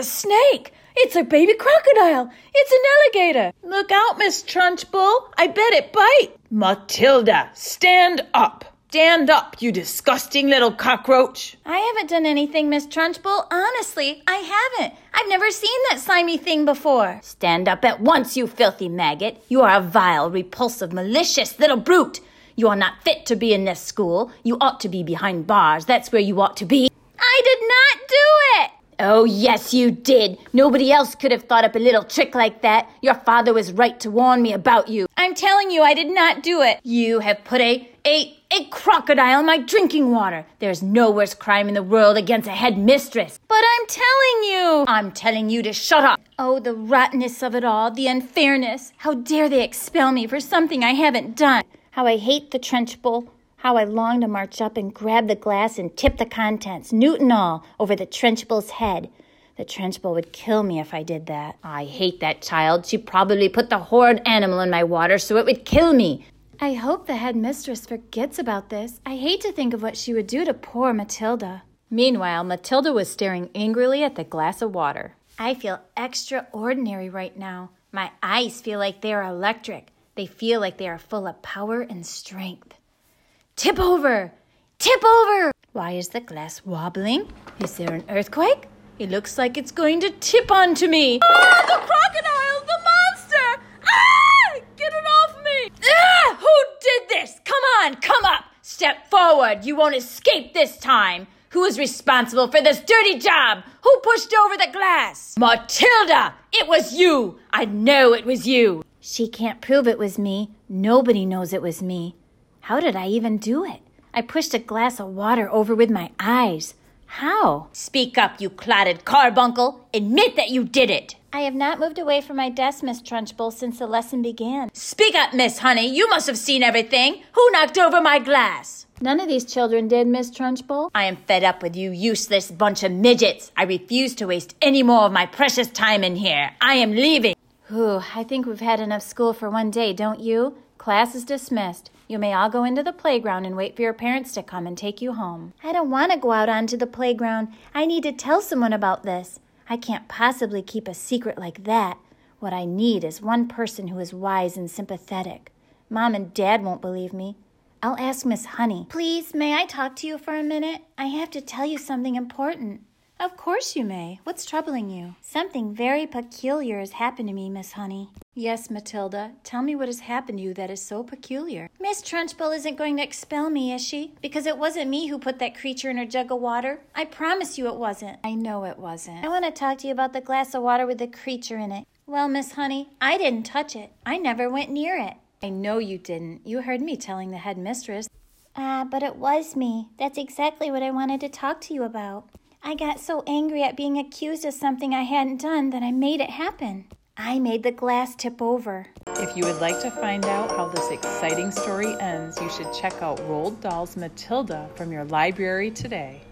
snake. It's a baby crocodile. It's an alligator. Look out, Miss Trunchbull. I bet it bite. Matilda, stand up. Stand up, you disgusting little cockroach. I haven't done anything, Miss Trunchbull. Honestly, I haven't. I've never seen that slimy thing before. Stand up at once, you filthy maggot. You are a vile, repulsive, malicious little brute. You are not fit to be in this school. You ought to be behind bars. That's where you ought to be. I did not do it! Oh, yes, you did. Nobody else could have thought up a little trick like that. Your father was right to warn me about you. I'm telling you, I did not do it. You have put a, a, a crocodile in my drinking water. There's no worse crime in the world against a headmistress. But I'm telling you. I'm telling you to shut up. Oh, the rottenness of it all, the unfairness. How dare they expel me for something I haven't done? How I hate the Trunchbull. How I longed to march up and grab the glass and tip the contents, Newton all, over the Trunchbull's head. The Trunchbull would kill me if I did that. I hate that child. She probably put the horrid animal in my water so it would kill me. I hope the headmistress forgets about this. I hate to think of what she would do to poor Matilda. Meanwhile, Matilda was staring angrily at the glass of water. I feel extraordinary right now. My eyes feel like they are electric. They feel like they are full of power and strength. Tip over! Tip over! Why is the glass wobbling? Is there an earthquake? It looks like it's going to tip onto me. Ah, the crocodile! The monster! Ah! Get it off me! Ah! Who did this? Come on, come up! Step forward. You won't escape this time. Who is responsible for this dirty job? Who pushed over the glass? Matilda! It was you! I know it was you! She can't prove it was me. Nobody knows it was me. How did I even do it? I pushed a glass of water over with my eyes. How? Speak up, you clotted carbuncle. Admit that you did it. I have not moved away from my desk, Miss Trunchbull, since the lesson began. Speak up, Miss Honey. You must have seen everything. Who knocked over my glass? None of these children did, Miss Trunchbull. I am fed up with you useless bunch of midgets. I refuse to waste any more of my precious time in here. I am leaving. Whew, I think we've had enough school for one day, don't you? Class is dismissed. You may all go into the playground and wait for your parents to come and take you home. I don't want to go out onto the playground. I need to tell someone about this. I can't possibly keep a secret like that. What I need is one person who is wise and sympathetic. Mom and Dad won't believe me. I'll ask Miss Honey. Please, may I talk to you for a minute? I have to tell you something important. Of course you may. What's troubling you? Something very peculiar has happened to me, Miss Honey. Yes, Matilda. Tell me what has happened to you that is so peculiar. Miss Trunchbull isn't going to expel me, is she? Because it wasn't me who put that creature in her jug of water. I promise you it wasn't. I know it wasn't. I want to talk to you about the glass of water with the creature in it. Well, Miss Honey, I didn't touch it. I never went near it. I know you didn't. You heard me telling the headmistress. Ah, but it was me. That's exactly what I wanted to talk to you about. I got so angry at being accused of something I hadn't done that I made it happen. I made the glass tip over. If you would like to find out how this exciting story ends, you should check out Roald Dahl's Matilda from your library today.